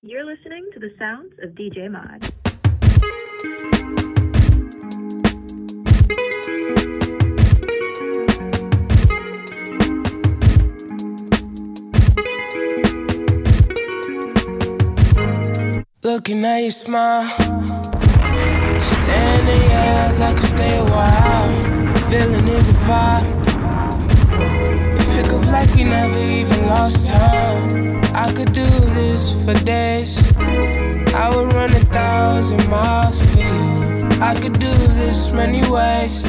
You're listening to the sounds of DJ Ahmad. Looking at your smile, your eyes, I could stay a while. Feeling is a vibe. Like we never even lost time. I could do this for days. I would run a thousand miles for you. I could do this many ways,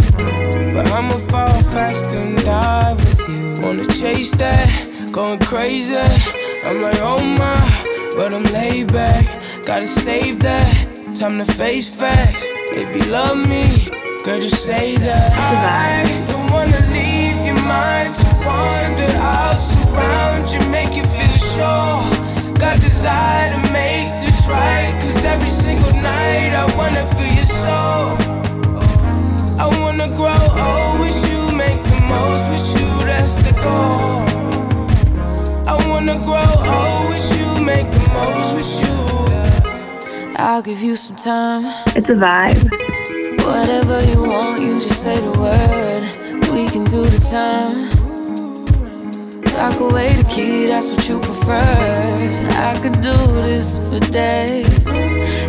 but I'ma fall fast and die with you. Wanna chase that, going crazy. I'm like, oh my, but I'm laid back. Gotta save that. Time to face facts. If you love me, girl, just say that. I mind to wander. I'll surround you, make you feel sure. Got desire to make this right. Cause every single night I wanna feel your soul. I wanna grow oh, old with you, make the most with you, that's the goal. I wanna grow oh, old with you, make the most with you. I'll give you some time. It's a vibe. Whatever you want, you just say the word. We can do the time. Lock away the key, that's what you prefer. I could do this for days.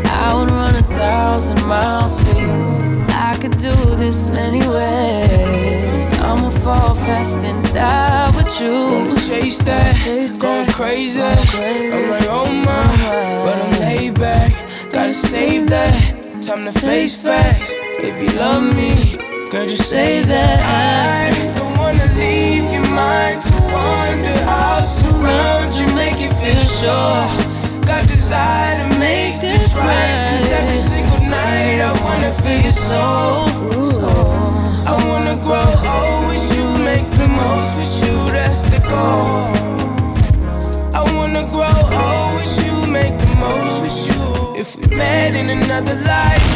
I would run a thousand miles for you. I could do this many ways. I'ma fall fast and die with you. Wanna chase that, chase going crazy. I'm like, oh my, but I'm laid back. Gotta save that. Time to face facts. If you love me, girl, just say that. I leave your mind to wander. I'll surround you, make you feel sure. Got desire to make this right. Cause every single night I wanna feel your soul. So, I wanna grow old with you, make the most with you, that's the goal. I wanna grow old with you, make the most with you. If we met in another life,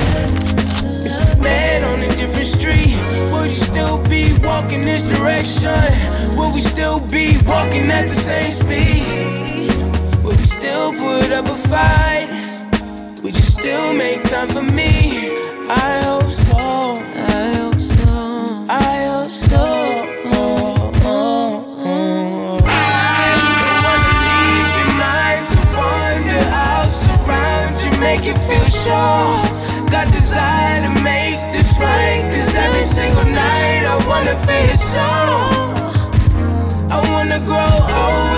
met on a different street, would you still be walking this direction? Would we still be walking at the same speed? Would we still put up a fight? Would you still make time for me? I hope so. I hope so. I hope so. Make you feel sure. Got desire to this right. Cause every single night I wanna feel soul. I wanna grow old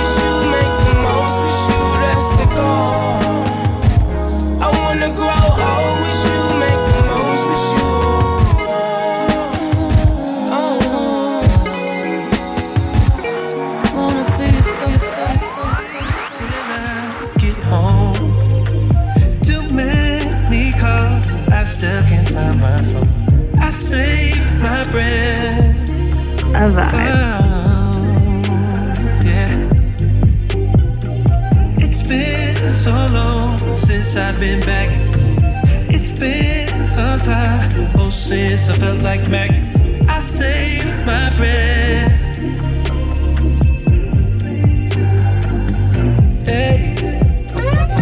save my breath. A vibe. Oh, yeah. It's been so long since I've been back. It's been some time, oh, since I felt like Mac. I save my breath. Hey,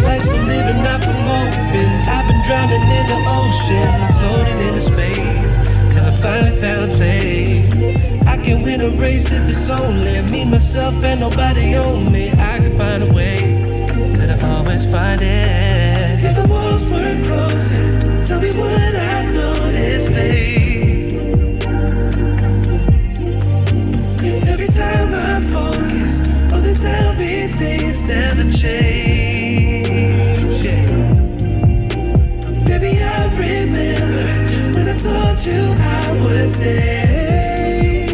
life's for living, not for moping. I've been drowning in the ocean, floating into space, till I finally found place. I can win a race if it's only me, myself, and nobody on me. I can find a way to always find it. If the walls were closing, tell me what I notice, babe. Every time I focus, oh, they tell me things never change. I would stay.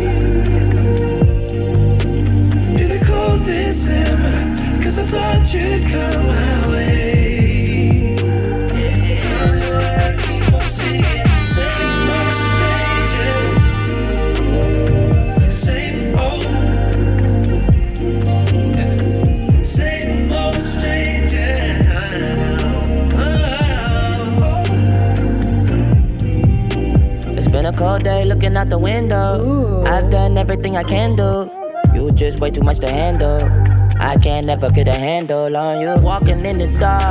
In the cold December, cause I thought you'd come Cold day looking out the window. Ooh. I've done everything I can do. You just way too much to handle. I can't ever get a handle on you. Walking in the dark,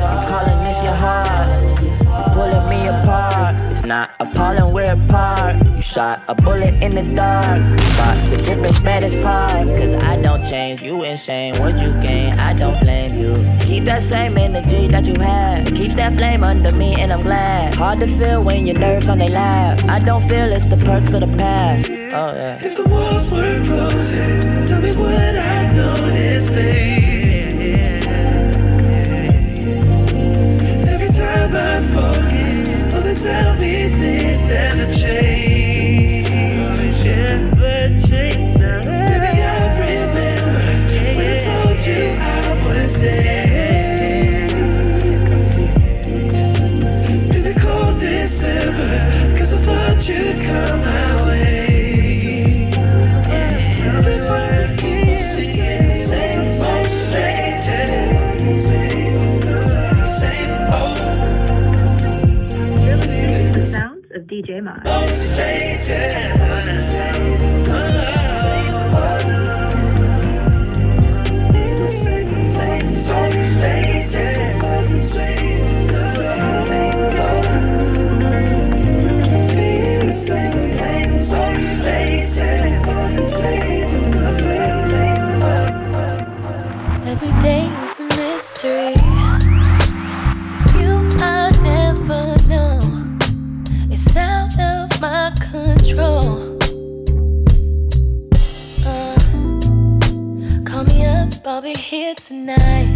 I'm calling this your heart. You're pulling me apart. It's not appalling, we're apart. You shot a bullet in the dark. Spot the difference, man, is part. Cause I don't change, you in shame. What you gain, I don't blame you. Keep that same energy that you had. Keep that flame under me, and I'm glad. Hard to feel when your nerves on their lap. I don't feel it's the perks of the past. Oh, yeah. If the walls were closing, tell me what I babe. tell me things never change. Maybe I remember when I told you I would stay. In the cold I thought you'd come my. DJ Ahmad. tonight.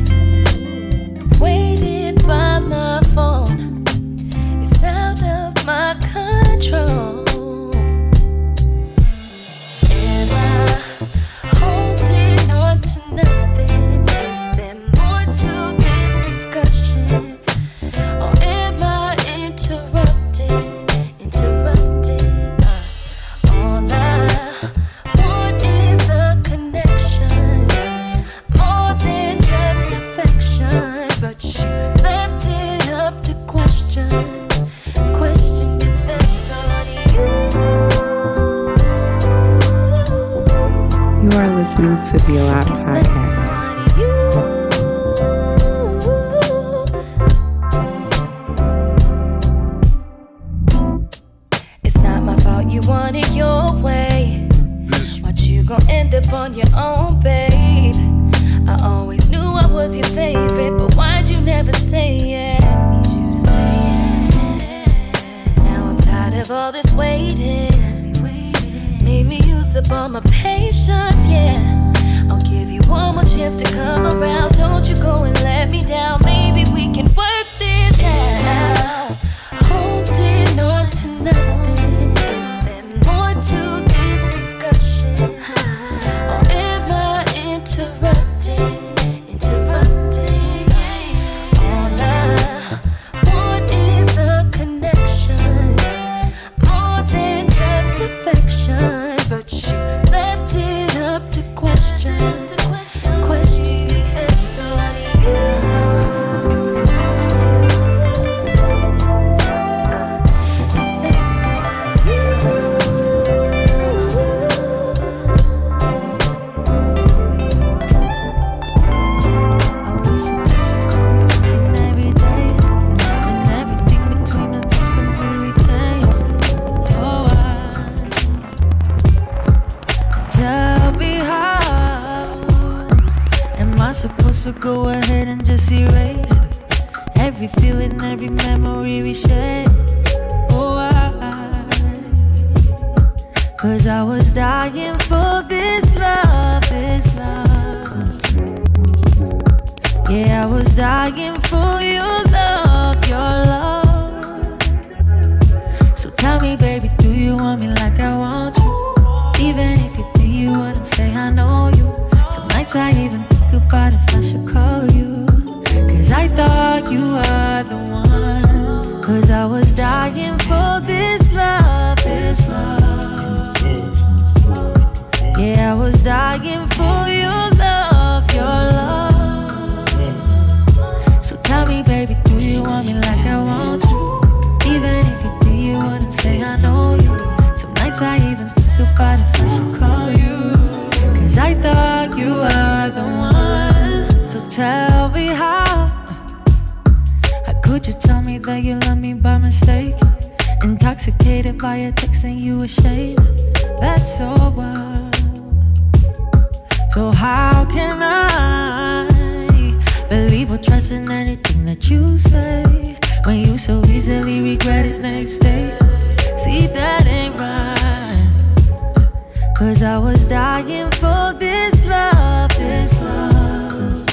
Cause I was dying for this love, this love.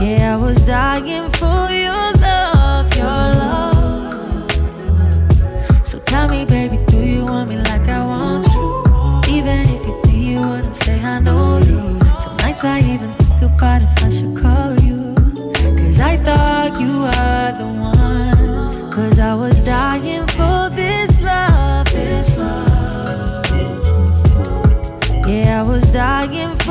Yeah, I was dying for your love, your love. So tell me, baby, do you want me like I want you? Even if you think you wouldn't say I know you. Some nights I even think about if I should call you. Cause I thought you were the one. Cause I was dying dying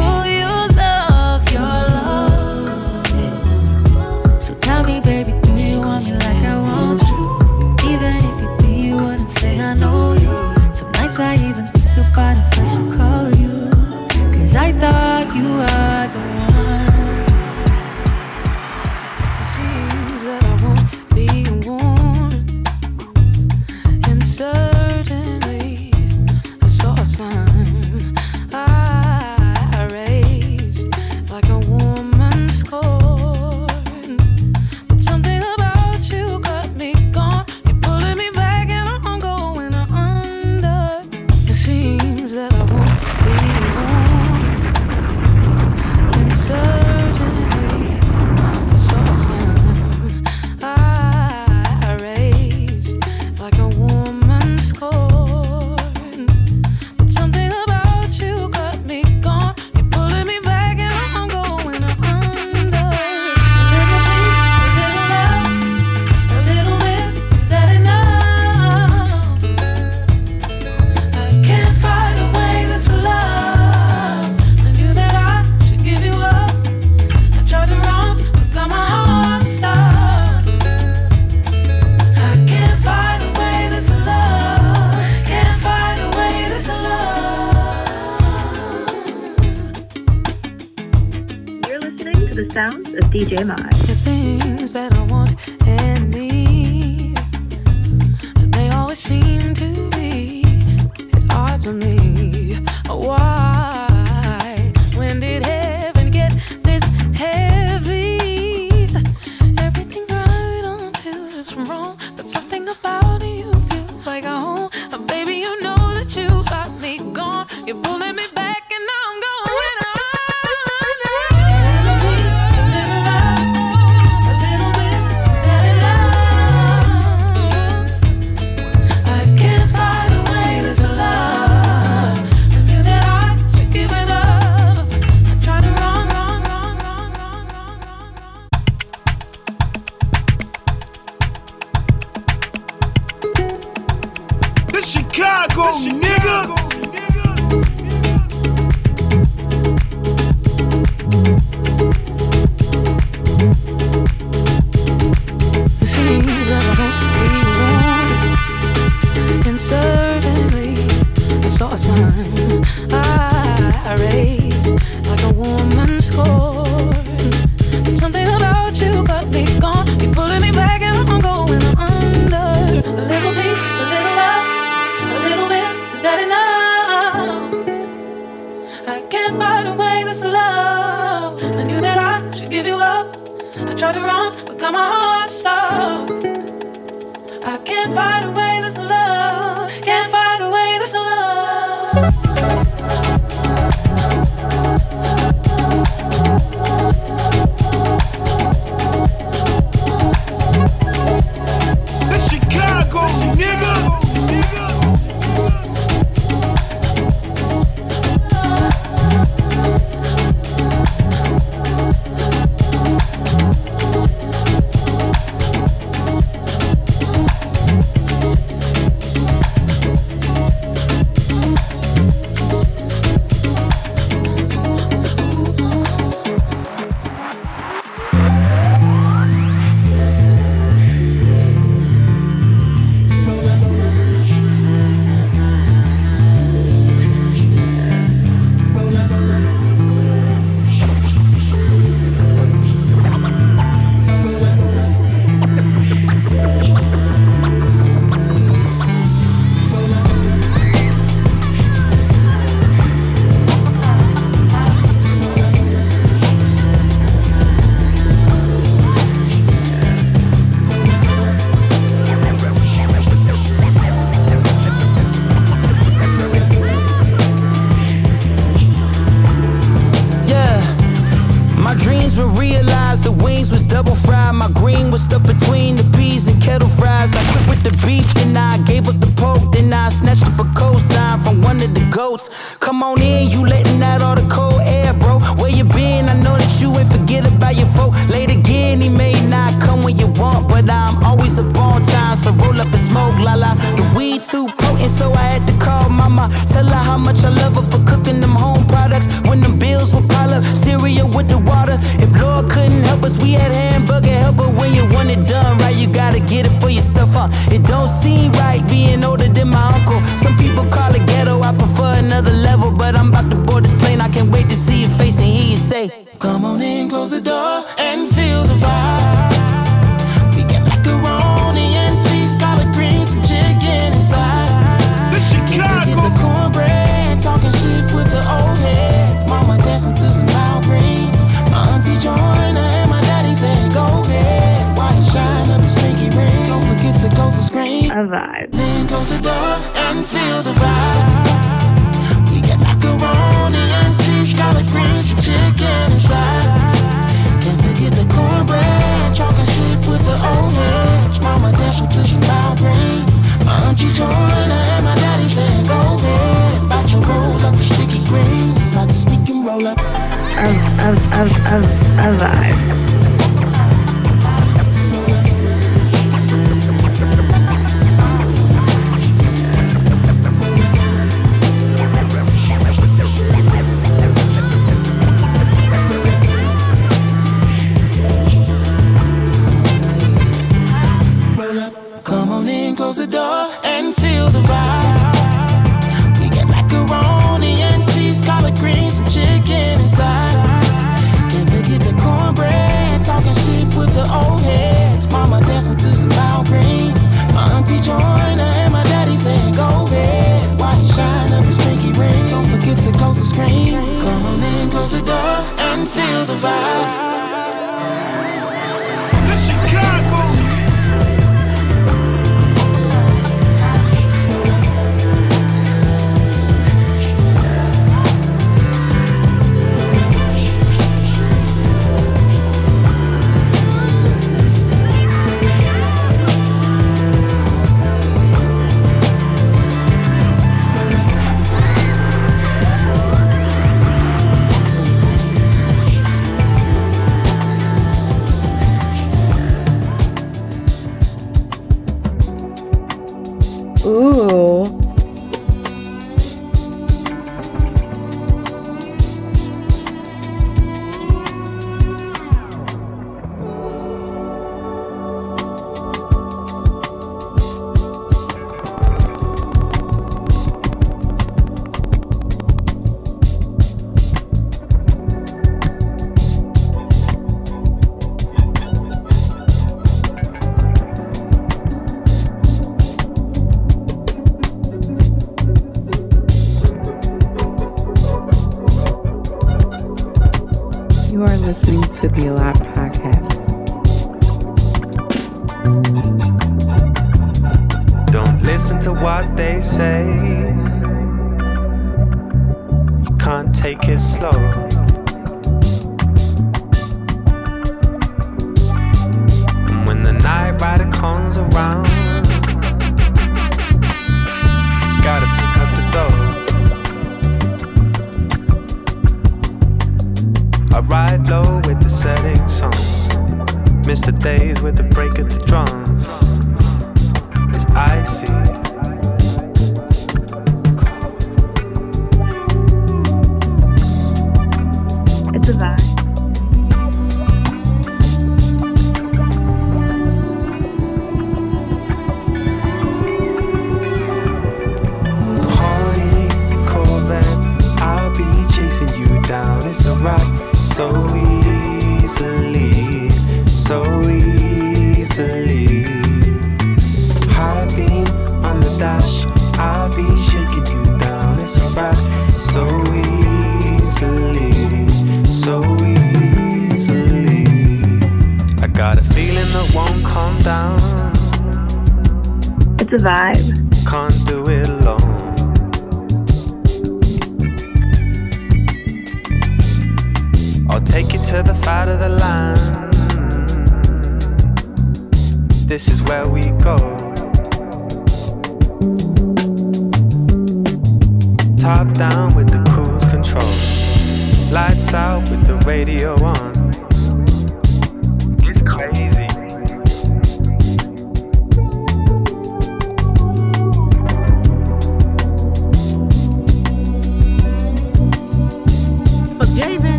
close the door and feel the vibe. We get macaroni and cheese, collard greens, and chicken inside. Can't forget the cornbread, talking shit with the old heads. Mama dancing to some Al Green. My auntie Joyner and my daddy saying, Go ahead. Why you shine up his pinky ring? Don't forget to close the screen. Come on in, close the door and feel the vibe.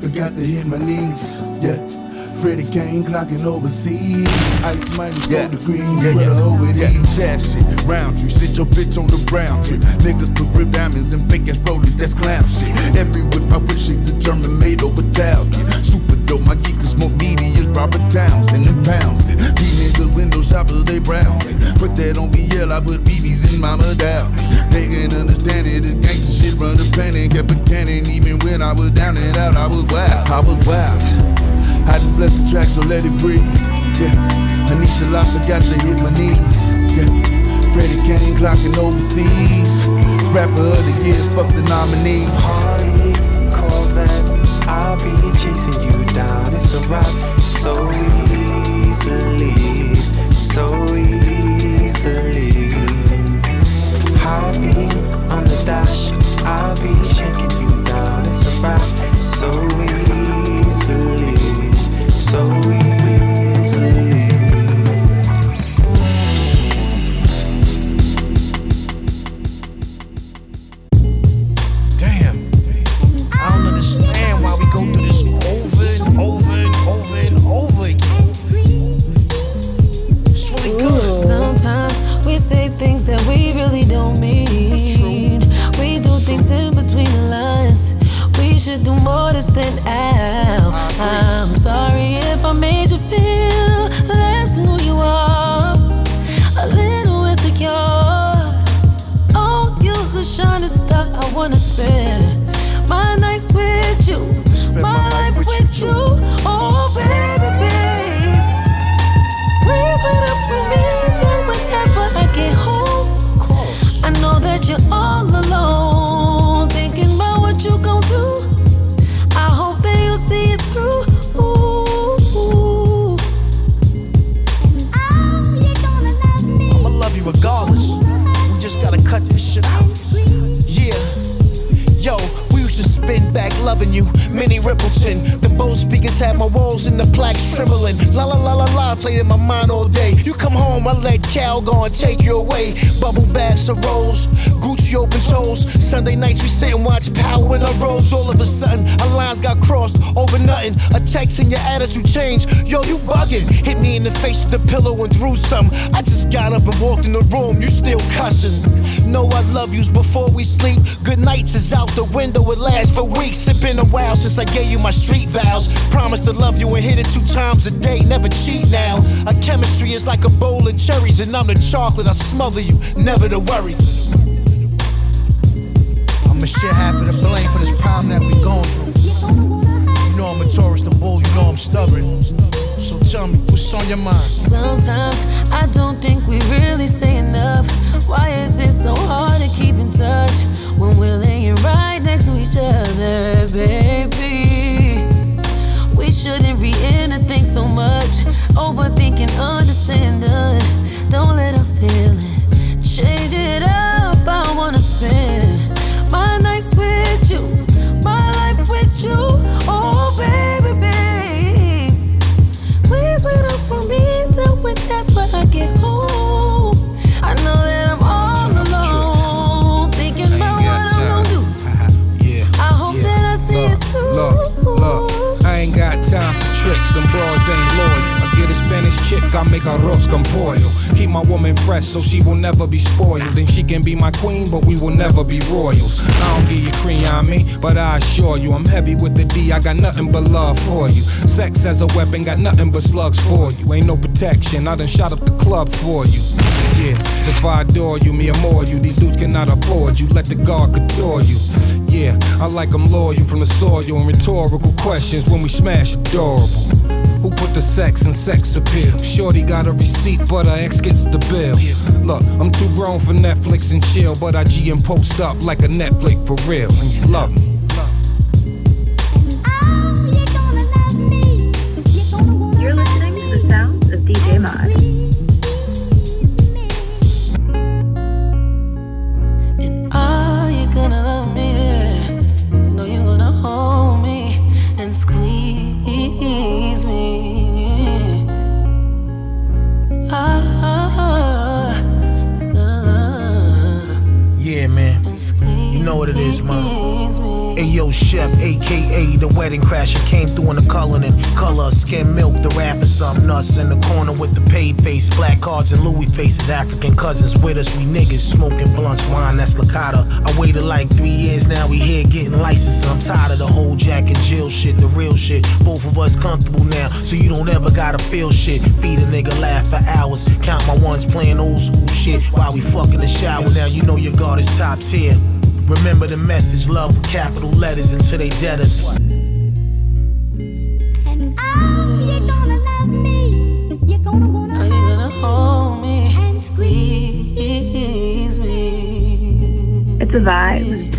Forgot Kane clocking overseas. Ice minus four degrees, Yeah, but yeah, oh it yeah. is. Sad shit, round tree. Sit your bitch on the brown tree. Niggas put rib diamonds and fake ass rollies, that's clown shit. Every whip I push shit, the German made over Italian. Super dope, my geek is more as Robert Townsend and pounds it. These niggas window shoppers, they browsing. Put that on BL, I put BBs in Mama Dow. They can understand it, this gangsta shit run the planet. Kept a cannon, even when I was down and out, I was wild. I was wild. I just bless the track, so let it breathe. Yeah. I need a lot, forgot to hit my knees. Yeah. Freddie Kane clocking overseas. Rapper of the year, fuck the nominee. Hardy Corvette, I'll be chasing you down. It's a rap so easily, so easily. High on the dash, I'll be shaking you down. It's a rap so easily, so And your attitude changed. Yo, you bugging. Hit me in the face with the pillow and threw some. I just got up and walked in the room. You still cussing. Know I love yous before we sleep. Good nights is out the window. It lasts for weeks. It's been a while since I gave you my street vows. Promise to love you and hit it two times a day. Never cheat now. Our chemistry is like a bowl of cherries, and I'm the chocolate. I smother you. Never to worry. I'ma share half of the blame for this problem that we going through. Know I'm a Taurus, the bull. You know I'm stubborn. So tell me, what's on your mind? Sometimes I don't think we really say enough. Why is it so hard to keep in touch when we're laying right next to each other, baby? We shouldn't read anything so much. Overthinking, understanding. Don't let her feel it. Change it up. I wanna spend my nights with you, my life with you. Chick, I make arroz con pollo. Keep my woman fresh so she will never be spoiled. And she can be my queen, but we will never be royals. I don't give you cream on me, but I assure you, I'm heavy with the D, I got nothing but love for you. Sex as a weapon, got nothing but slugs for you. Ain't no protection, I done shot up the club for you. Yeah, if I adore you, me more you. These dudes cannot afford you, let the guard couture you. Yeah, I like them loyal from the soil and rhetorical questions when we smash adorable. Put the sex and sex appeal? Shorty got a receipt, but her ex gets the bill. Look, I'm too grown for Netflix and chill, but I G and post up like a Netflix for real, love me. You know what it is, man. Ayo chef, aka the wedding crasher, came through in the color and color, skin milk, the rapper, some nuts in the corner with the paid face, black cards and Louis faces, African cousins with us, we niggas smoking blunts, wine that's Licata. I waited like three years now, we here getting licensed. I'm tired of the whole Jack and Jill shit, the real shit. Both of us comfortable now, so you don't ever gotta feel shit. Feed a nigga laugh for hours, count my ones playing old school shit while we fuck in the shower. Now you know your guard is top tier. Remember the message, love with capital letters until they debtors. Are you gonna hold me and squeeze me? It's a vibe.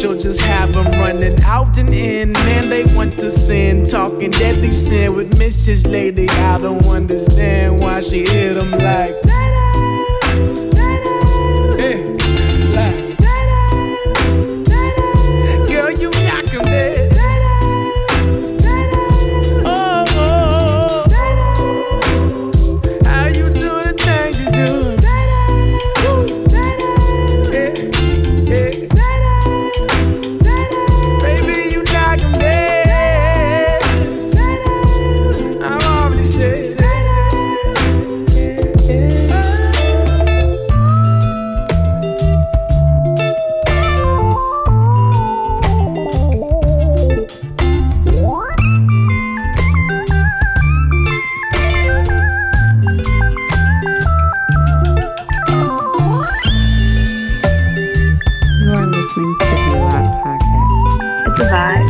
She'll just have them running out and in. Man, they want to sin. Talking deadly sin with Mrs. Lady. I don't understand why she hit them like. listening to the Podcast. It's a vibe.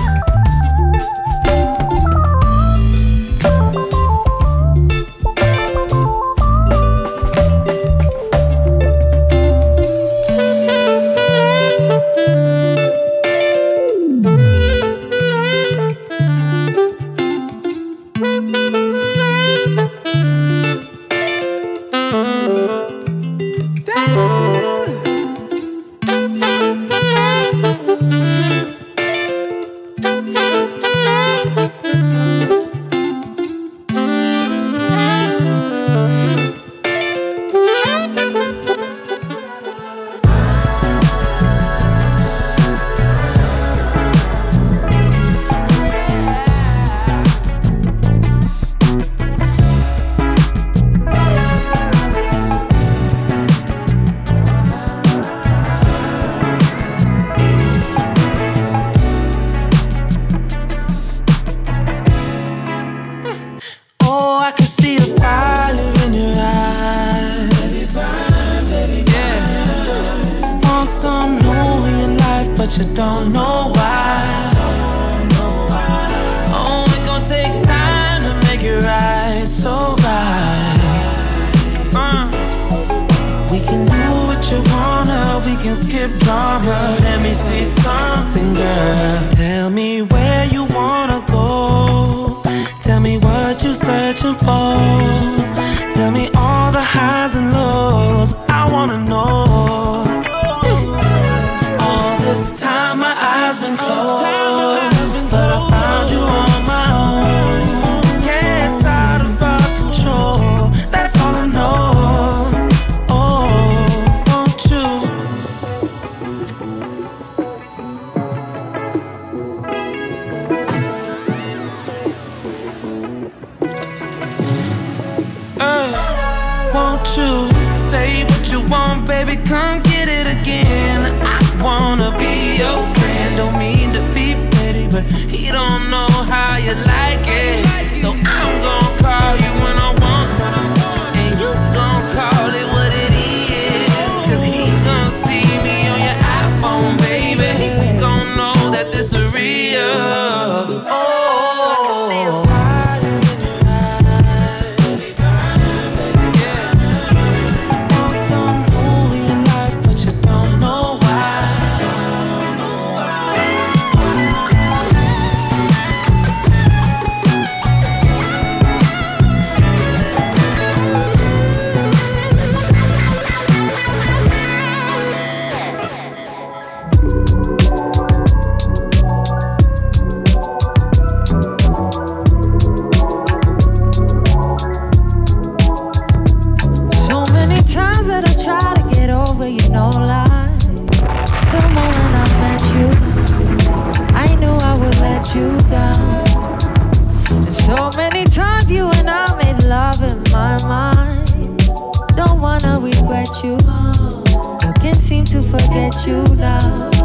I you. No can seem to forget you, love.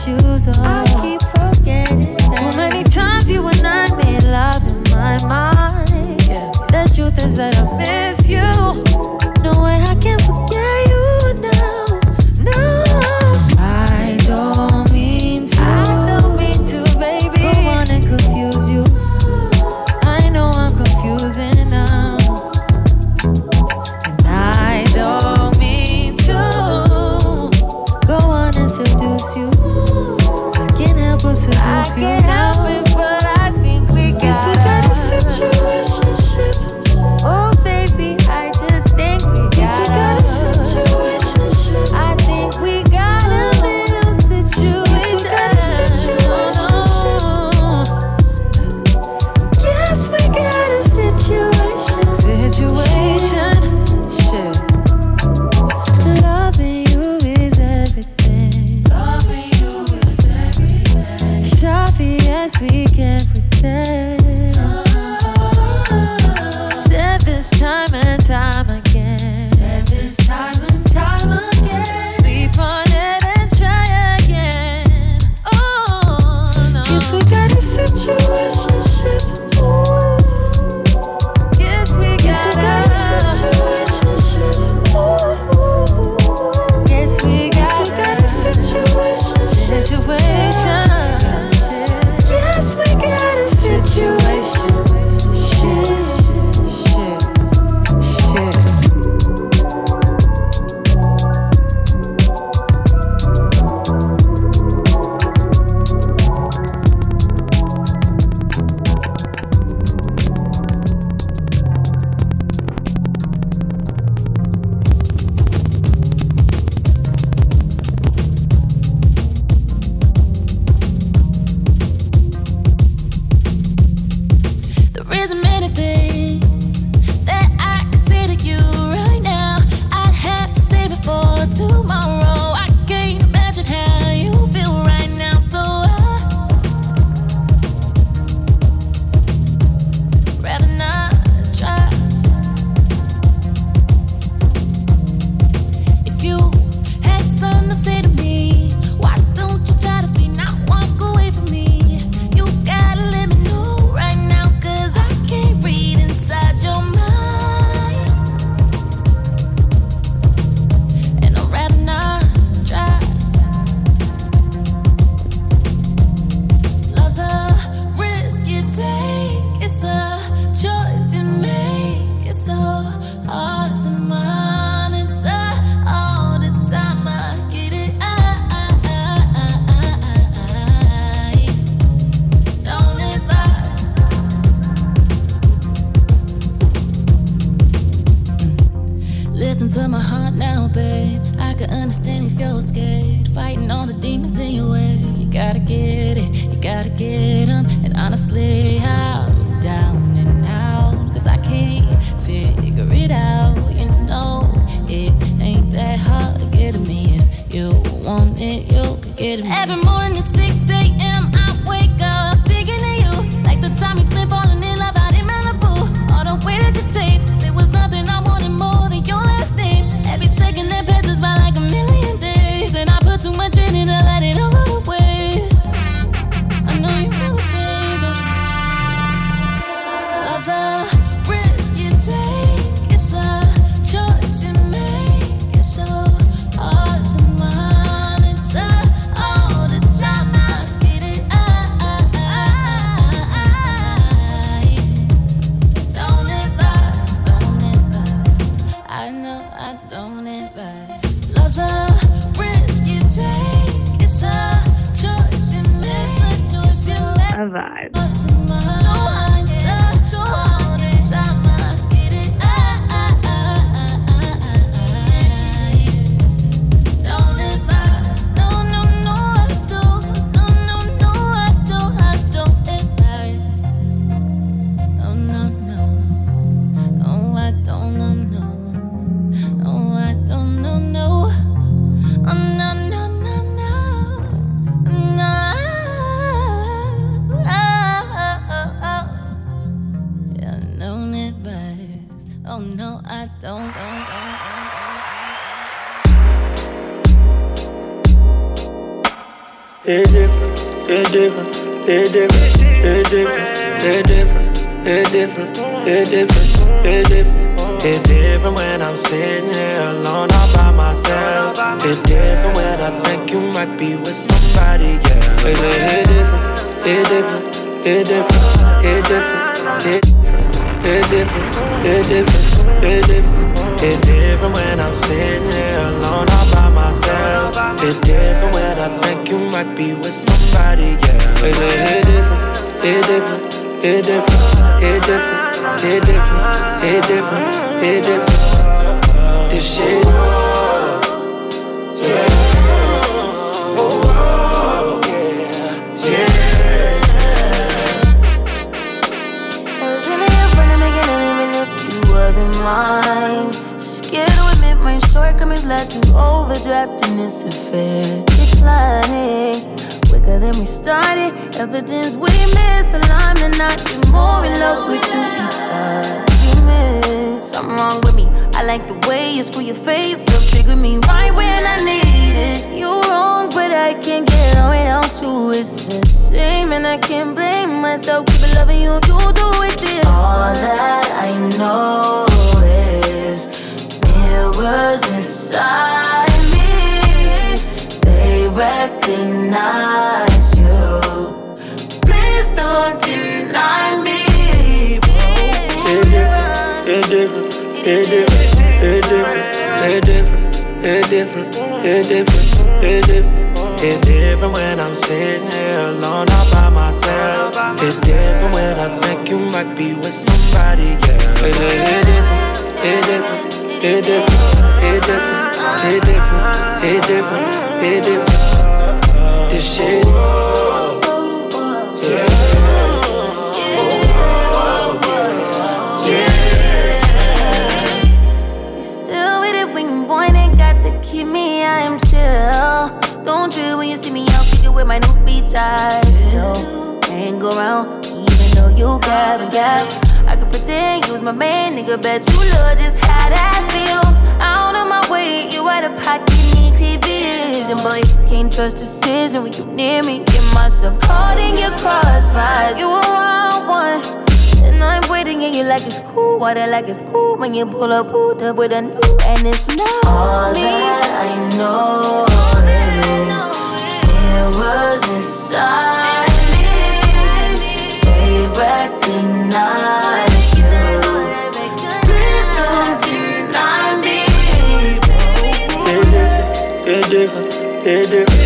Issues. Oh. I it different, it different. It different, it different, it different. This shit. Mine. Scared to admit my shortcomings led to overdraft in this affair. Declining quicker than we started. Evidence we misalignment. I get more in love with you each argument. Something wrong with me. I like the way you screw your face up, trigger me right when I need it. You wrong, but I can't get on without you. It's a shame, and I can't blame myself. Keep loving you, you do it. This. All that I know is mirrors inside recognize you. Please don't deny me. It different, it different, it different, it different, it different, it different, it different. It's different when I'm sitting here alone all by myself. It's different when I think you might be with somebody else. It, it different, it different, it different, it different, it different, it different, it different. This shit. Yeah. Still with it when you point and got to keep me, I am. Don't trip when you see me out kicking with my new beach eyes. Still hang around, even though you gab and gab. Pretend you was my man, nigga. Bet you love just how that feels. Out of my way, you out of pocket, need clear vision. Boy, can't trust decision when you near me. Get myself caught in your crossfire. You a wild one. And I'm waiting and you like it's cool. Water like it's cool when you pull up, pulled up with a new and it's not All me. that I know is it was inside me. They recognize you. Please don't deny me. It different, it different,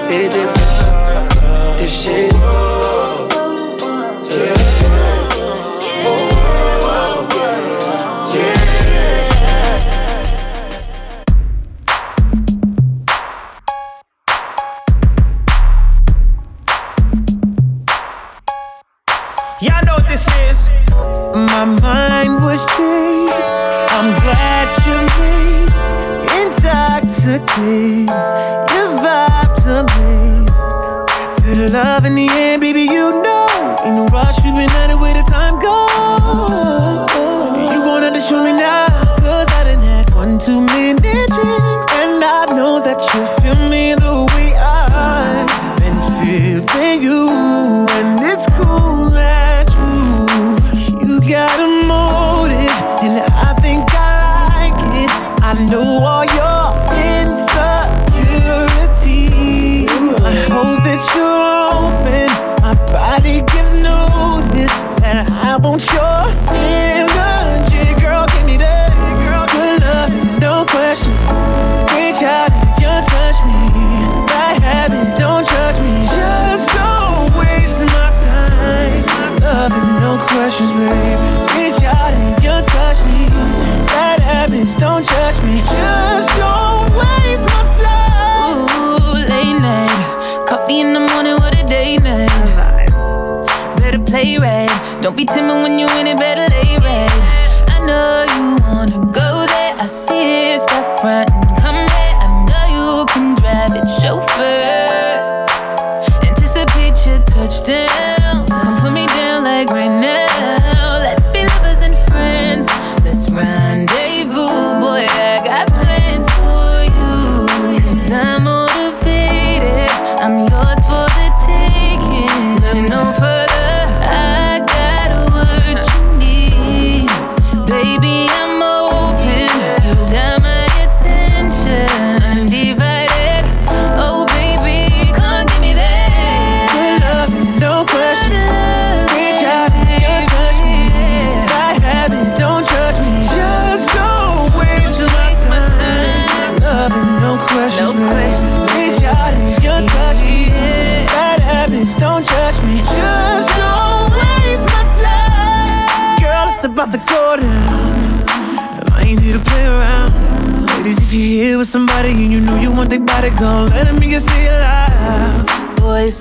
it different, This shit. Y'all know what this is. My mind was changed. I'm glad you made. Rush. We've been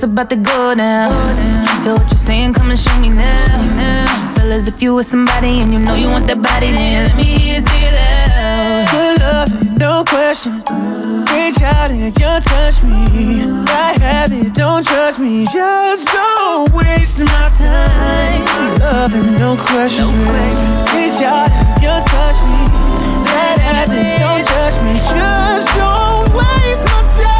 about to go down. Yo, what you saying? Come and show me now. Fellas, if you with somebody and you know you want that body, then let me hear you say it loud. Good love, no question. Reach out and you touch me. I have it, don't trust me. Just don't waste my time. Love and no questions. Reach out and you touch me. That happens, don't touch me. Just don't waste my time.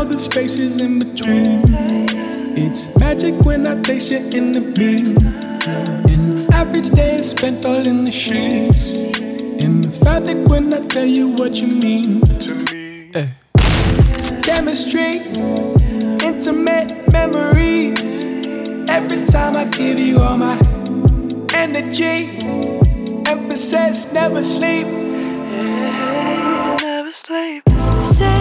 All the spaces in between. It's magic when I taste you in the beam. An average day is spent all in the sheets. Emphatic when I tell you what you mean to me. Chemistry, intimate memories. Every time I give you all my energy, emphasis never sleep. Never sleep. Say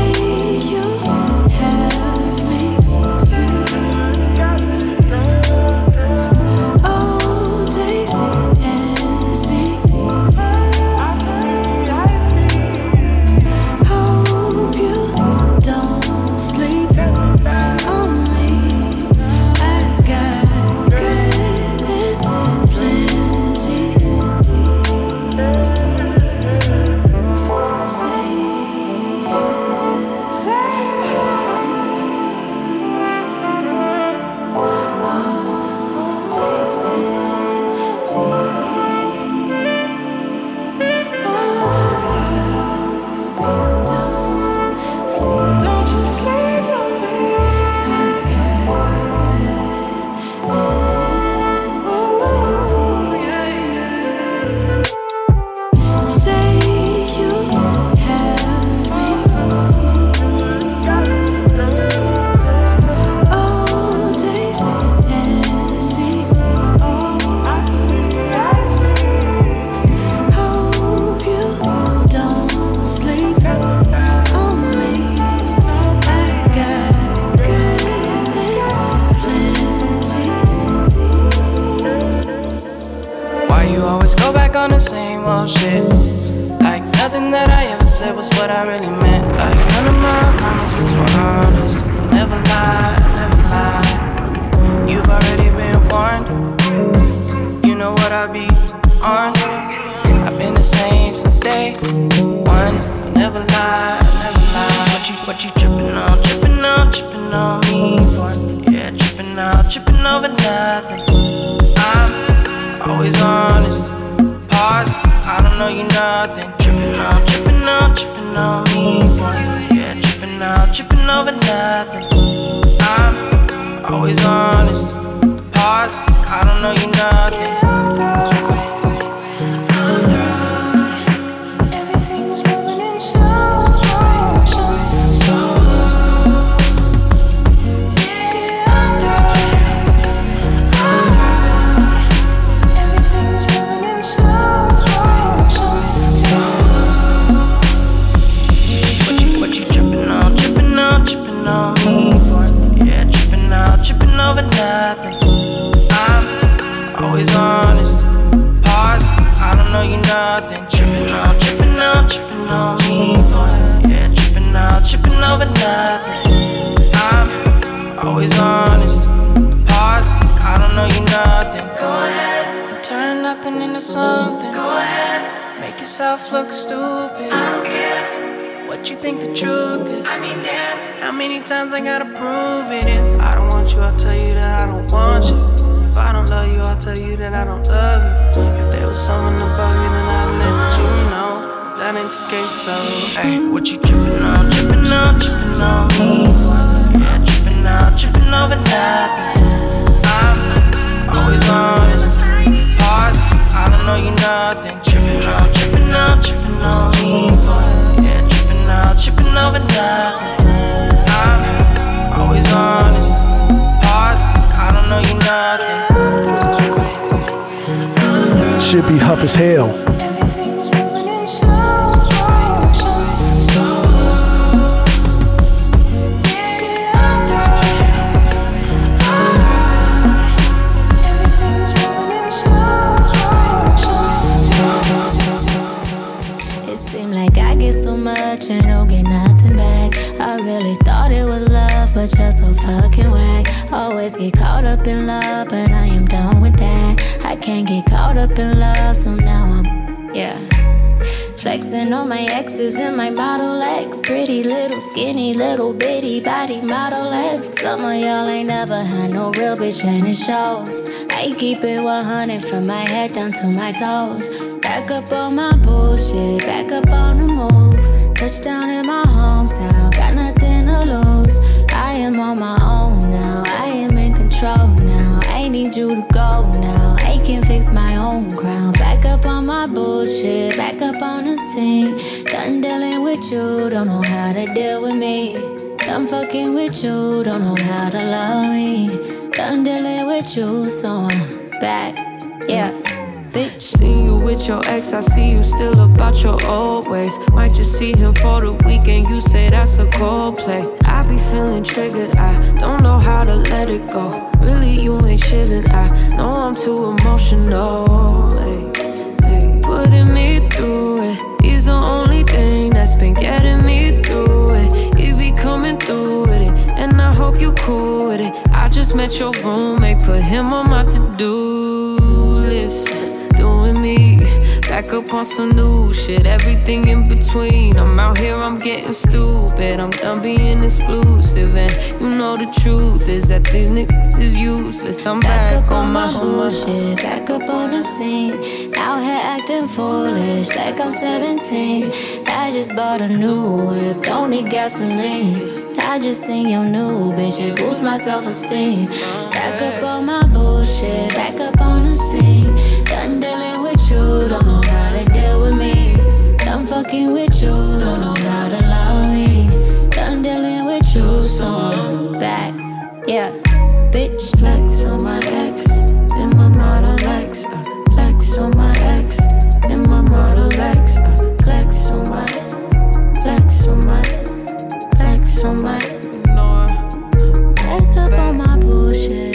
what I really meant. Like none of my promises were honest. I never lied, I never lied. You've already been warned. You know what I be on. I've been the same since day one. I never lied, I never lied. What you, what you tripping on, tripping on, tripping on me for? Yeah, tripping out, tripping over nothing. I'm always honest. Pause, I don't know you nothing. Tripping on, tripping on, tripping on me for Yeah, tripping out, tripping over nothing. I'm always honest. Pause, I don't know you nothing. I don't care what you think the truth is. I mean, damn, how many times I gotta prove it? If I don't want you, I'll tell you that I don't want you. If I don't love you, I'll tell you that I don't love you. If there was someone above you, then I'd let you know. That ain't the case, so hey, what you tripping on, tripping on, tripping on me for? Yeah, tripping out, tripping over nothing. I'm always honest. Pause, I don't know you nothing. Tripping on, tripping on, tripping on me? Yeah, tripping out, tripping over nothing. I'm always honest. Pause, I don't know you nothing. Should be huff as hell. Always get caught up in love, but I am done with that. I can't get caught up in love, so now I'm, yeah. Flexing on my exes and my Model X. Pretty little, skinny, little bitty body Model X. Some of y'all ain't never had no real bitch and it shows. I keep it 100 from my head down to my toes. Back up on my bullshit, back up on the move. Touchdown in my hometown, got nothing to lose. I am on my own control now. I need you to go now, I can fix my own crown. Back up on my bullshit, back up on the scene. Done dealing with you, don't know how to deal with me. Done fucking with you, don't know how to love me. Done dealing with you, so I'm back, yeah. Bitch. See you with your ex, I see you still about your old ways. Might just see him for the weekend, you say that's a cold play. I be feeling triggered, I don't know how to let it go. Really, you ain't chillin', I know I'm too emotional. Ay. Putting me through it, he's the only thing that's been getting me through it. He be coming through with it, and I hope you cool with it. I just met your roommate, put him on my to do list me. Back up on some new shit, everything in between. I'm out here, I'm getting stupid. I'm done being exclusive, and you know the truth is that these niggas is useless. I'm back, Back up on my my bullshit, back up on the scene. Out here acting foolish, like I'm 17. I just bought a new whip, don't need gasoline. I just seen your new bitch, it boosts my self esteem. Back up on my bullshit, back up on fucking with you, don't know how to love me. Done dealing with you, so I'm back, yeah. Bitch, flex on my ex, in my Model X. Uh, flex on my ex, in my Model X. Uh, flex on my, flex on my, flex on my. Back up on my bullshit.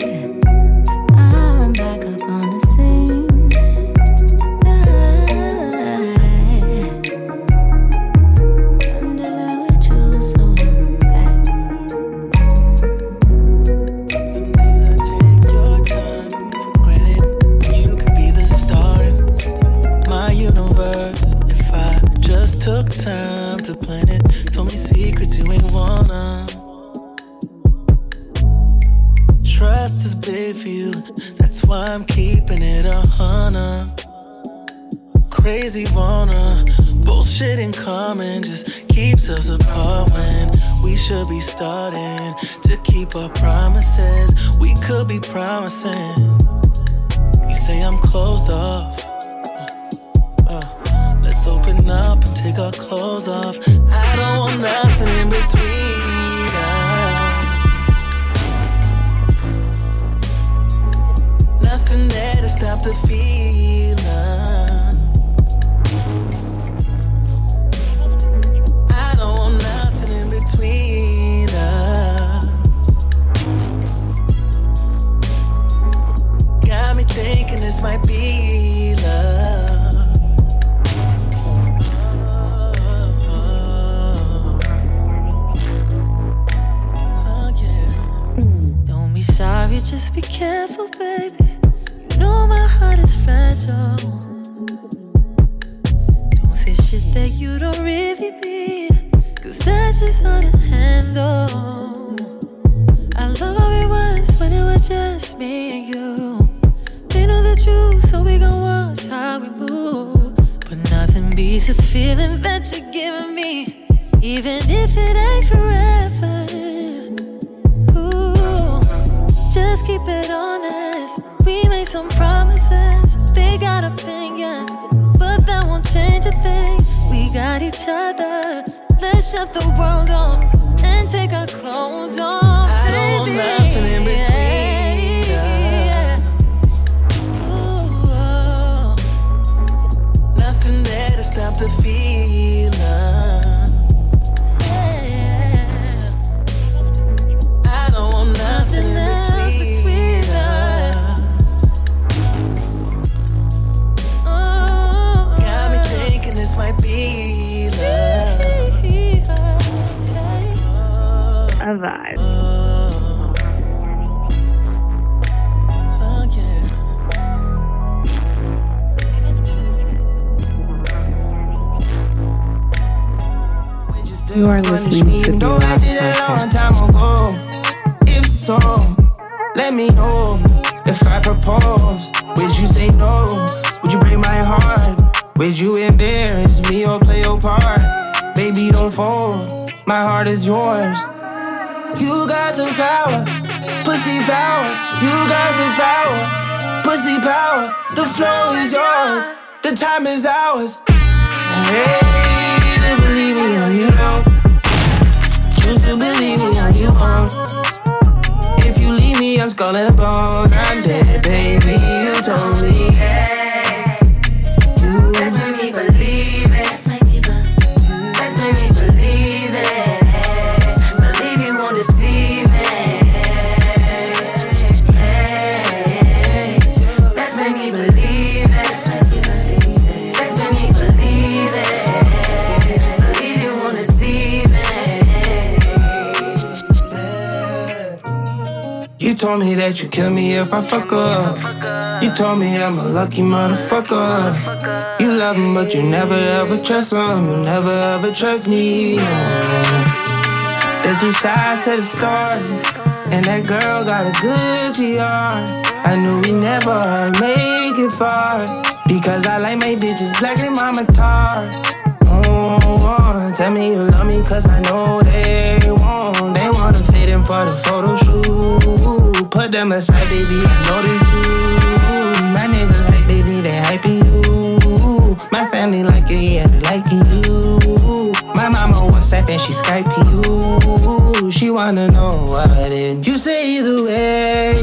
that you kill me if I fuck up. You told me I'm a lucky motherfucker. You love him, but you never ever trust him. You never ever trust me. There's two sides to the story, and that girl got a good PR. I knew we never make it far because I like my bitches black and mama tar. Oh, tell me you love me, cause I know they won't. They wanna fit in for the photo shoot them a side, baby. I notice you. My niggas like, baby, they hyping you. My family like it, yeah, they liking you. My mama WhatsApp and she Skyping you. She wanna know what it. You say either way.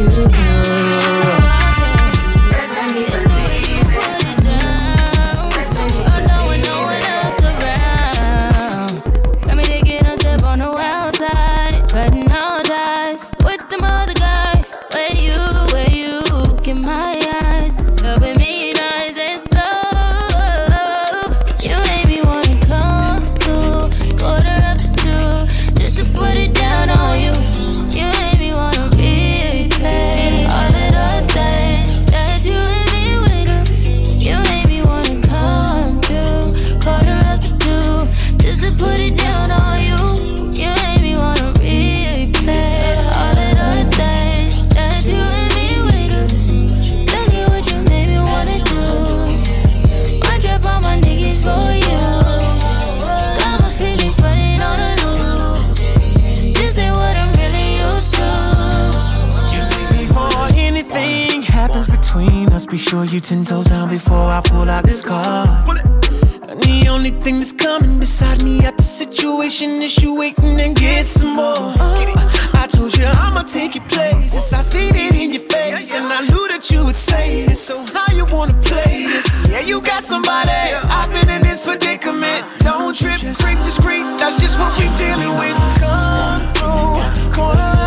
sure you ten toes down before I pull out this car. And the only thing that's coming beside me at the situation is you waiting and get some more. Uh, I told you I'ma take your places. I seen it in your face, and I knew that you would say this. So how you wanna play this? Yeah, you got somebody. I've been in this predicament. Don't trip, creep discreet. That's just what we dealing with. Come through, corner.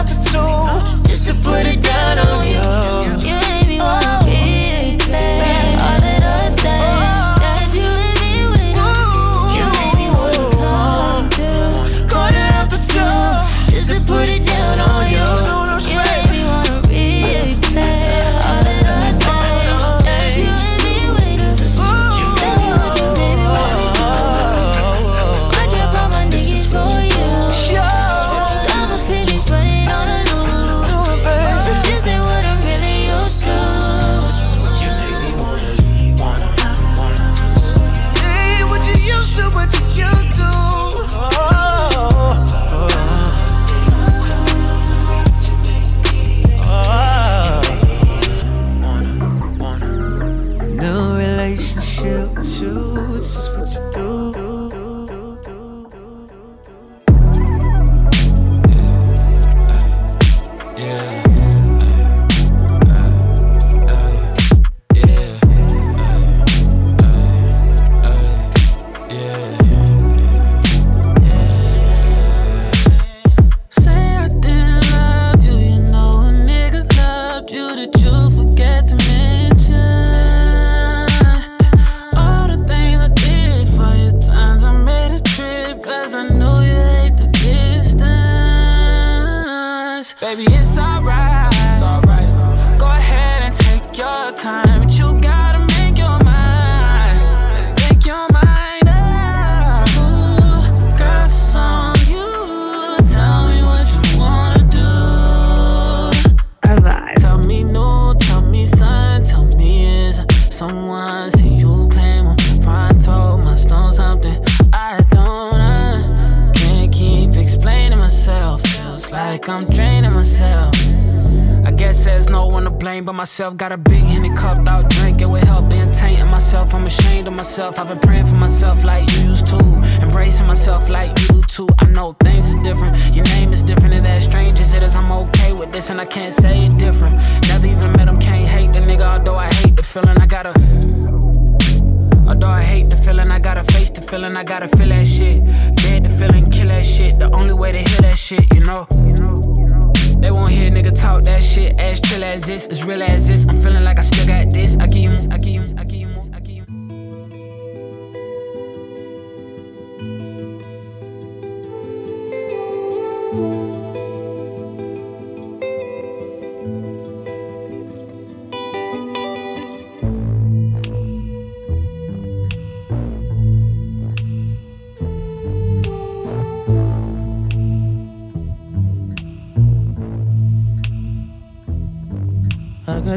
Myself. Got a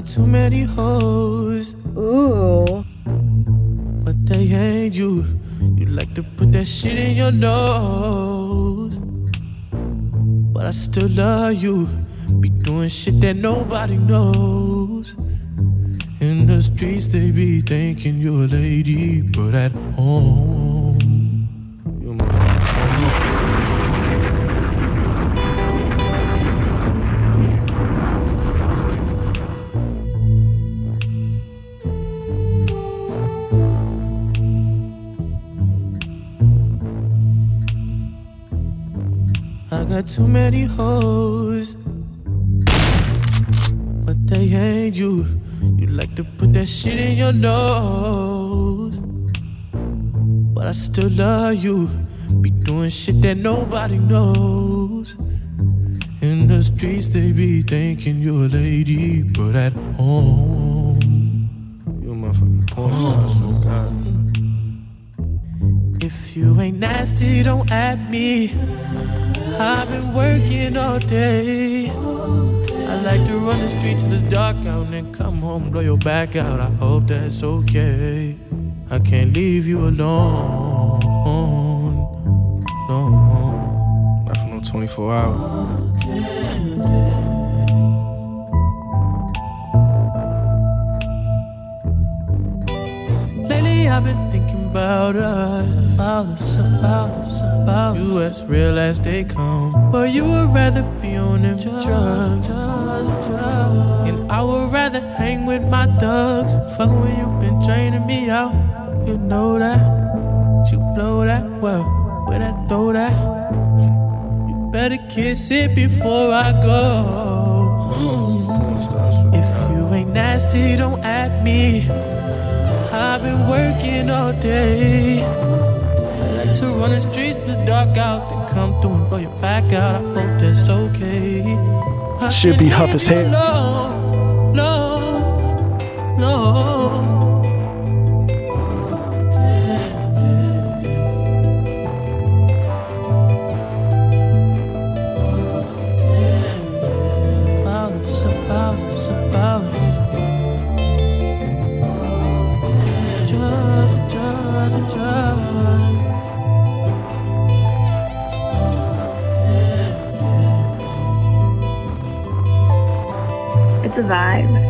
too many hoes. Ooh. But they ain't you. You like to put that shit in your nose. But I still love you. Be doing shit that nobody knows. In the streets, they be thinking you're a lady, but at home, too many hoes, but they ain't you. You like to put that shit in your nose, but I still love you. Be doing shit that nobody knows. In the streets, they be thinking you're a lady, but at home, you're my fucking porn star. To God. If you ain't nasty, don't at me. I've been working all day. I like to run the streets till it's dark out and then come home, blow your back out. I hope that's okay. I can't leave you alone. No. Not for no 24 hours. Lately I've been thinking about us, about us, about us, about us. you as real as they come. But you would rather be on them drugs, and I would rather hang with my thugs. Fuck when you been draining me out, you know that. You blow that well, where that throw that. You better kiss it before I go. If you ain't nasty, don't at me. I've been working all day. Like to run the streets in the dark out, then come through and blow your back out. I hope that's okay. I Should be huff you hell. alone. No, no. It's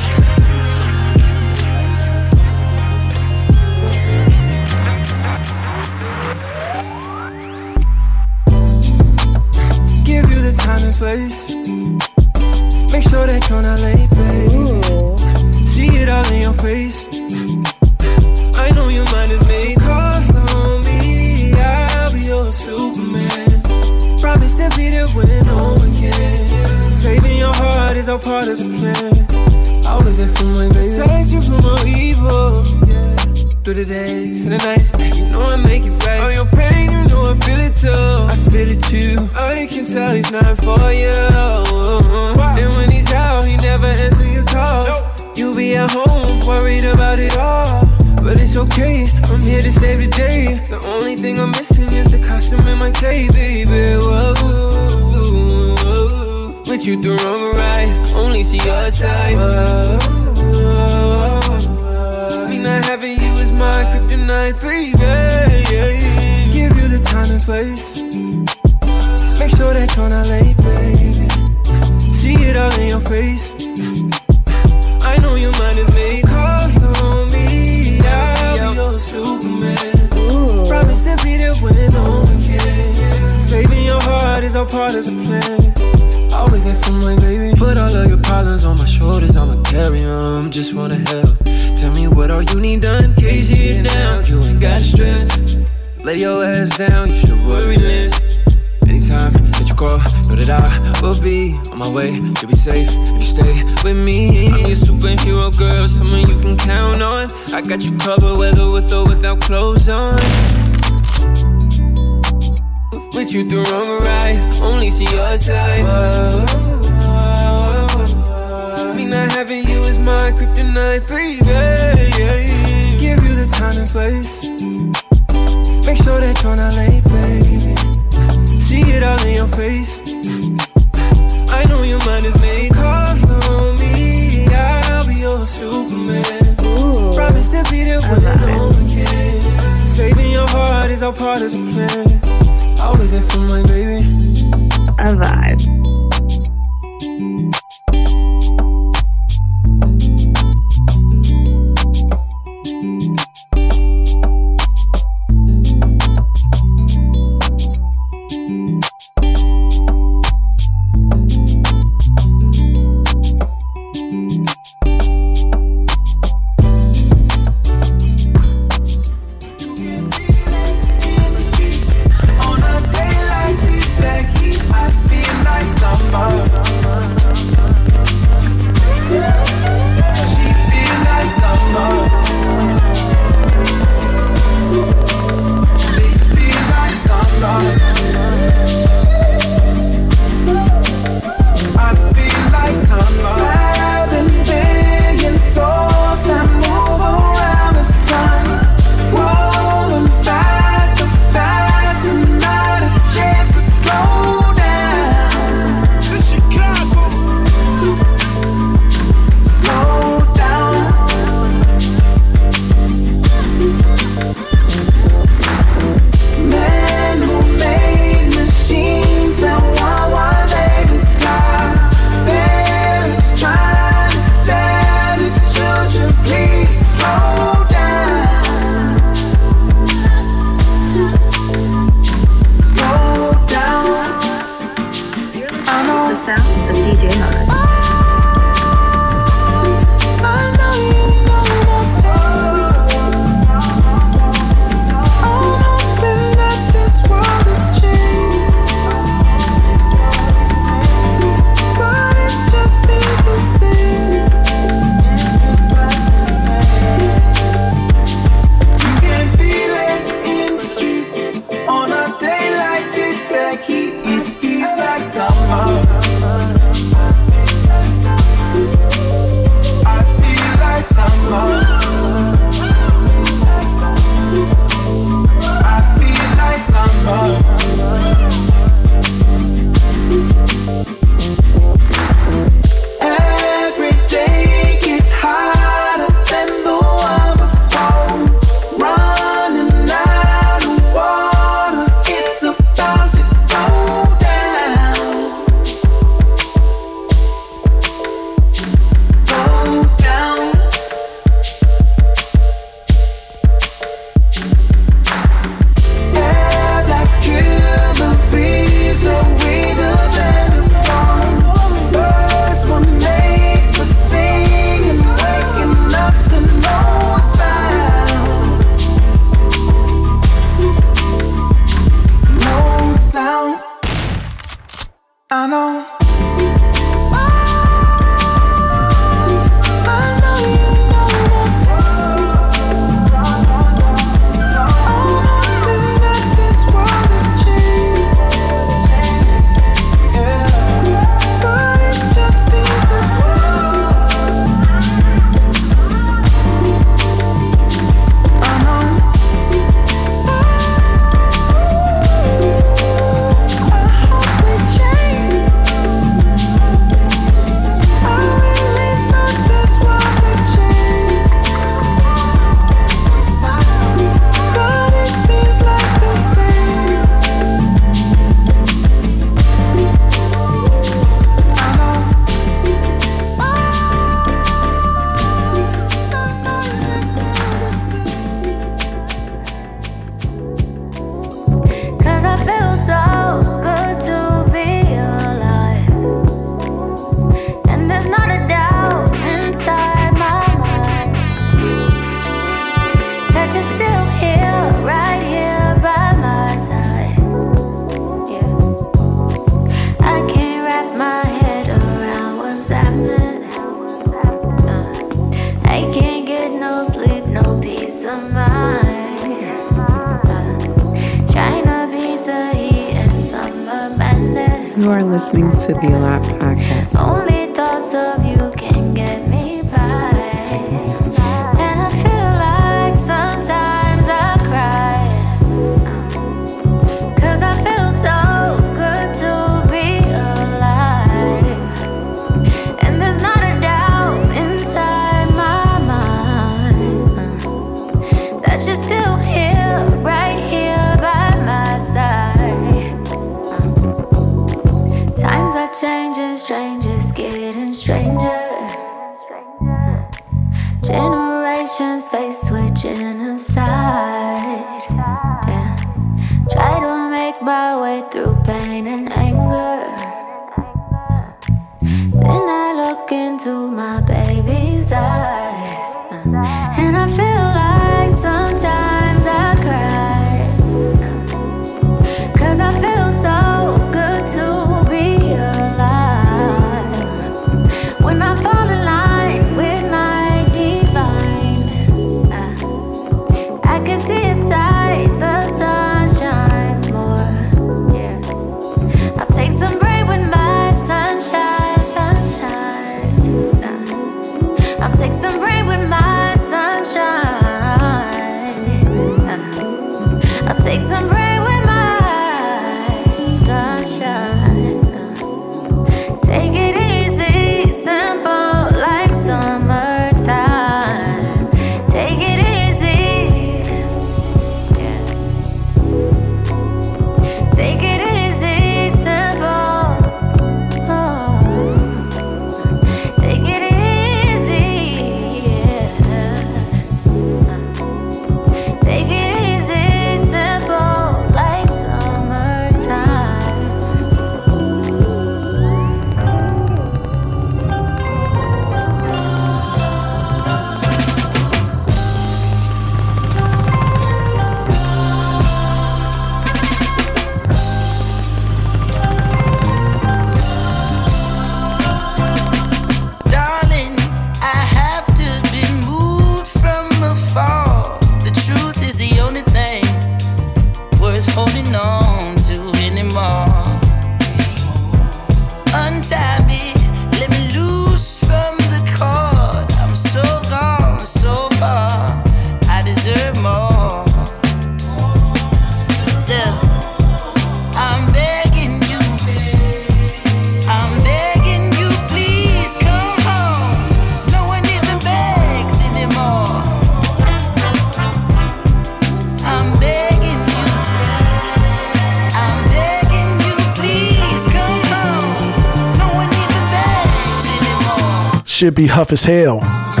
Should be huff as hell.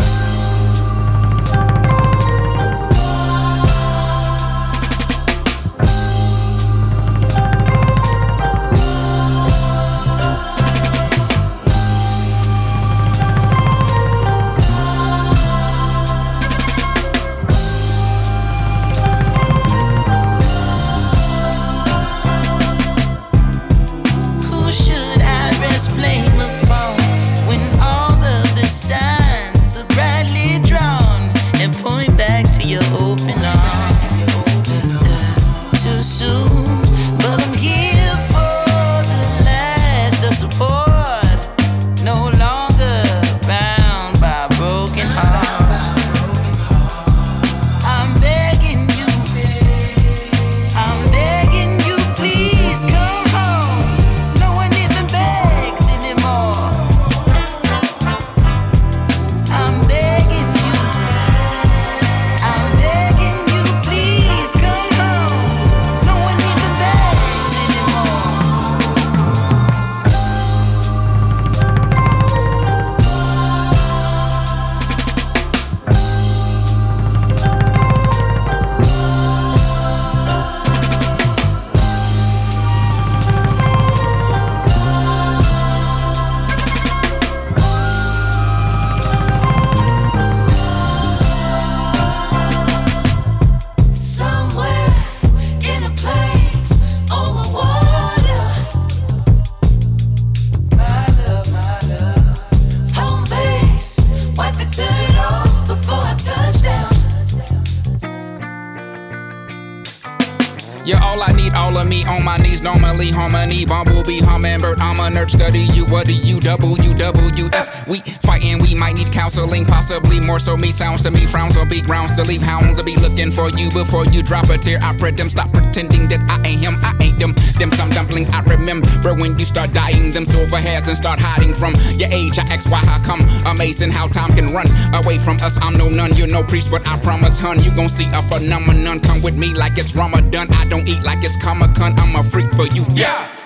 Sounds to me frowns or be grounds to leave hounds. I'll be looking for you before you drop a tear. I pray them stop pretending that I ain't him, I ain't them. Them some dumpling I remember when you start dying. Them silver hairs and start hiding from your age. I ask why how come. Amazing how time can run away from us. I'm no nun, you're no priest, but I promise, hun, you gon' see a phenomenon. Come with me like it's Ramadan. I don't eat like it's Comic Con. I'm a freak for you, yeah.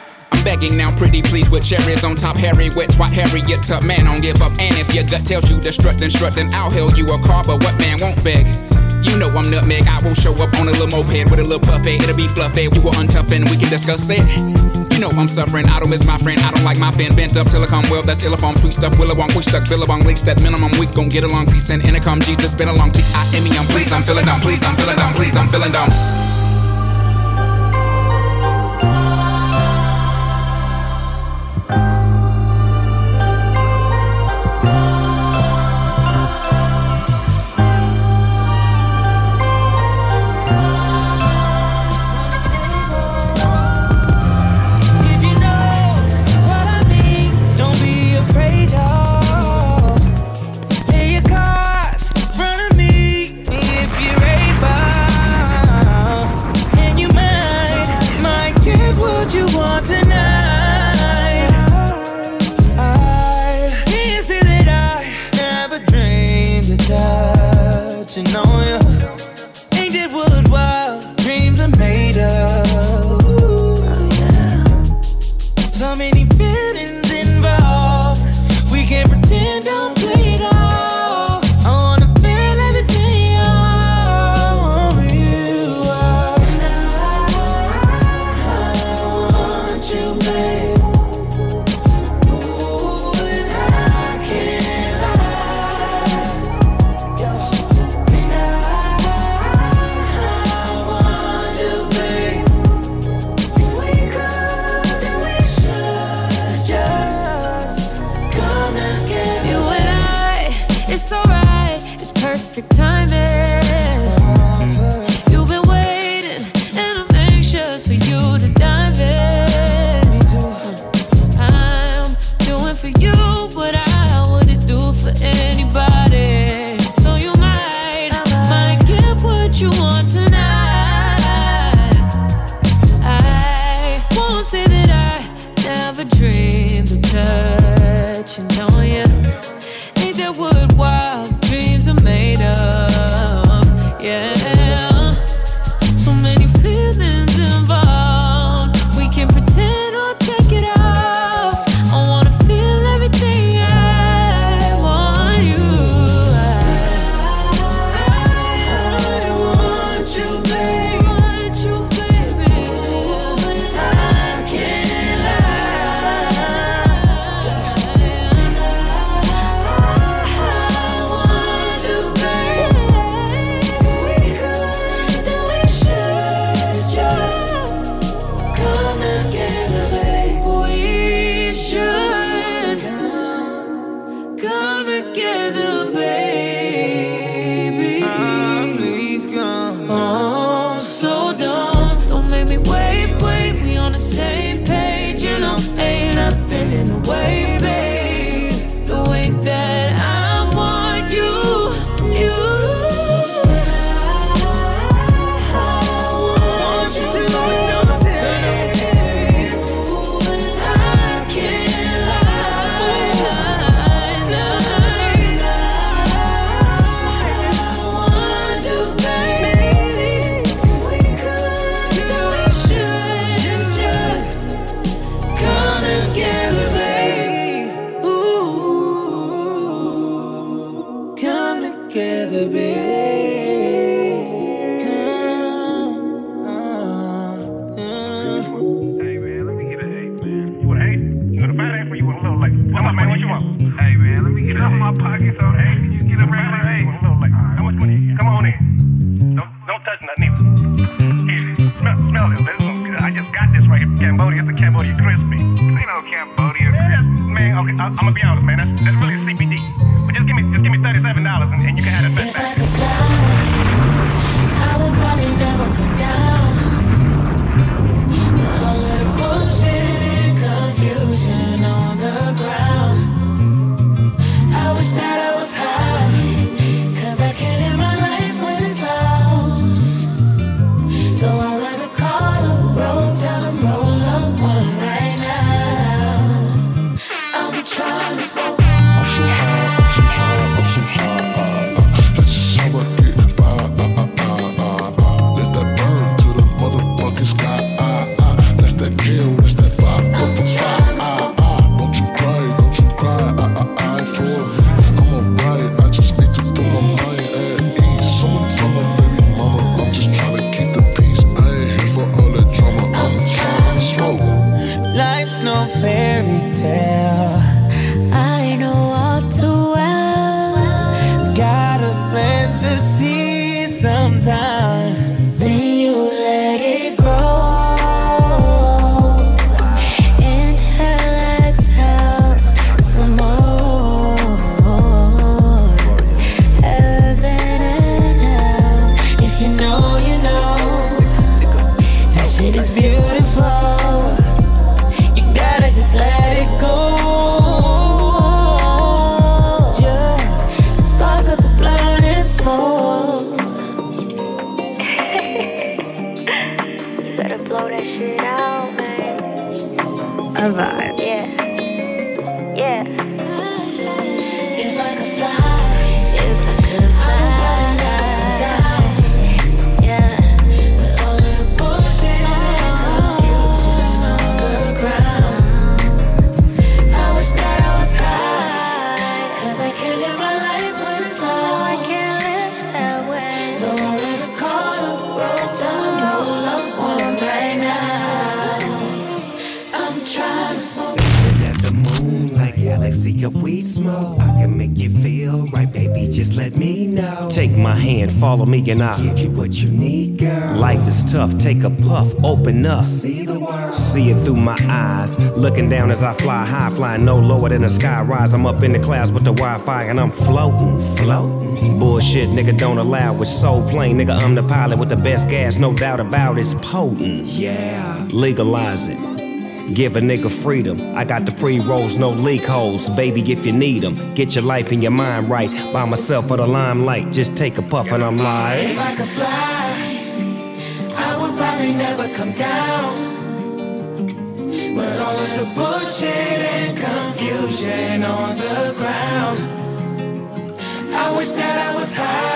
Begging now, pretty please, with cherries on top. Harry, wet, twat, Harriet, tough man, don't give up. And if your gut tells you to strut, then strut, then I'll hail you a car. But what man won't beg? You know I'm nutmeg. I will show up on a little moped with a little puppet. It'll be fluffy. You will untough and we can discuss it. You know I'm suffering. I don't miss my friend. I don't like my fan bent up till I come well. That's illiform, sweet stuff. Willabong, we stuck. Billabong, leaks that minimum. We gon' get along. Peace and intercom. Jesus, been a long T I M E. I'm please. I'm feeling dumb. Please, I'm feeling dumb. Please, I'm feeling dumb. See the world. See it through my eyes. Looking down as I fly high, flying no lower than the sky rise. I'm up in the clouds with the Wi Fi and I'm floating. Floating. Bullshit, nigga, don't allow it. So plain, nigga, I'm the pilot with the best gas, no doubt about it. It's potent. Yeah. Legalize it. Give a nigga freedom. I got the pre rolls, no leak holes. Baby, if you need them, get your life and your mind right. By myself for the limelight. Just take a puff and I'm like. If I could fly, probably never come down. But all of the bullshit and confusion on the ground. I wish that I was high,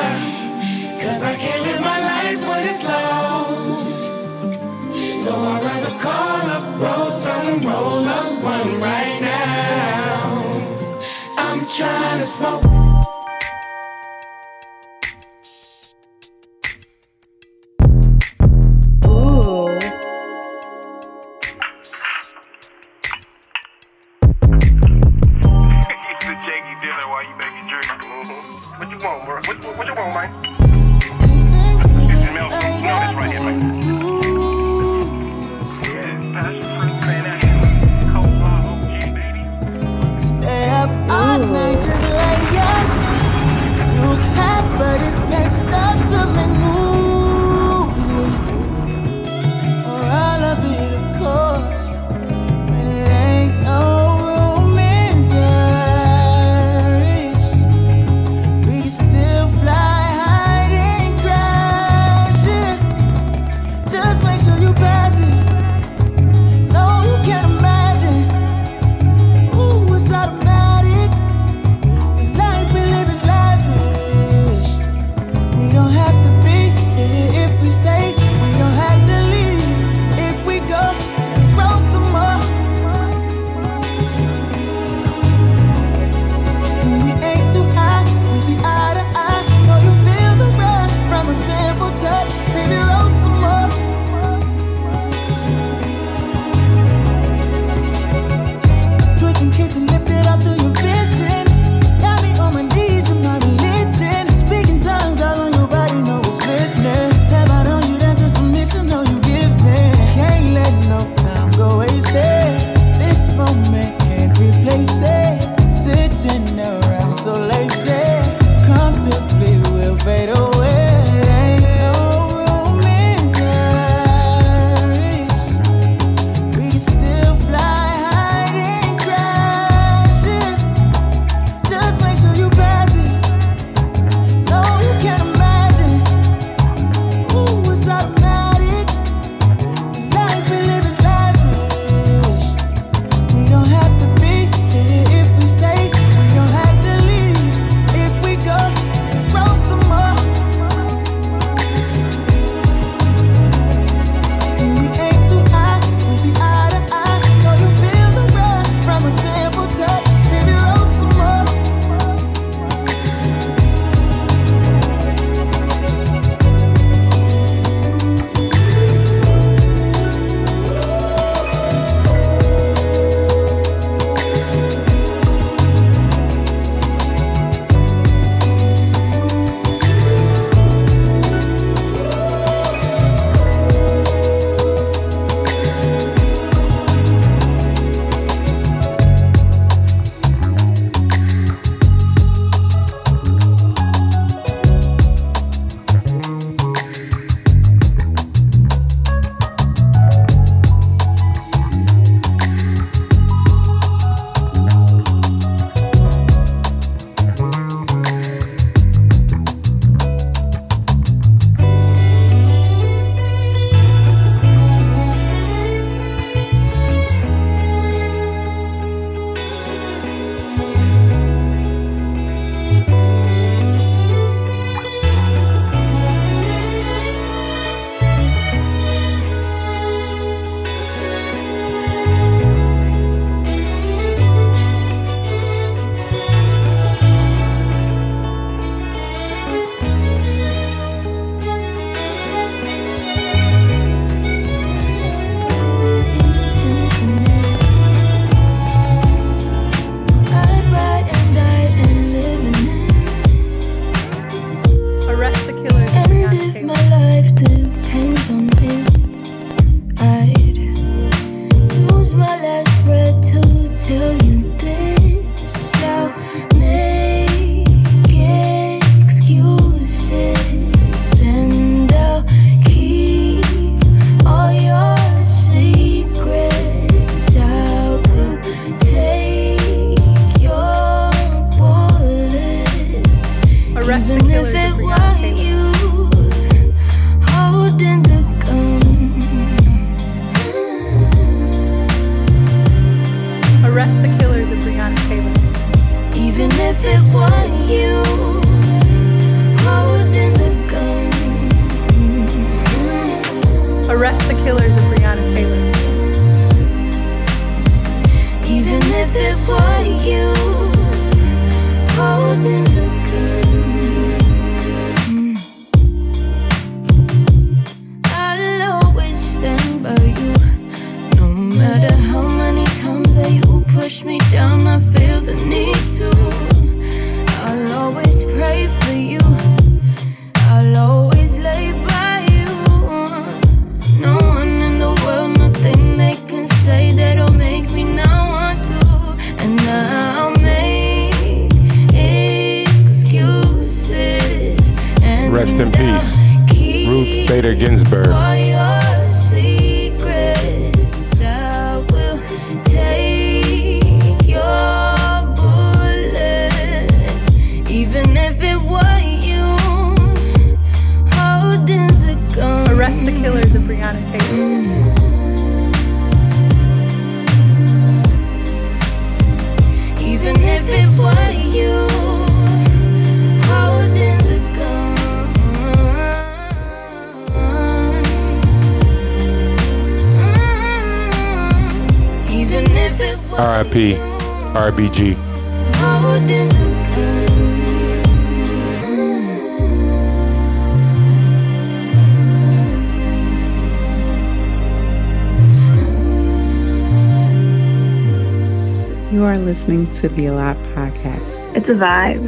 listening to the Allot Podcast. It's a vibe.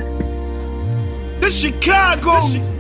This Chicago. This Chicago.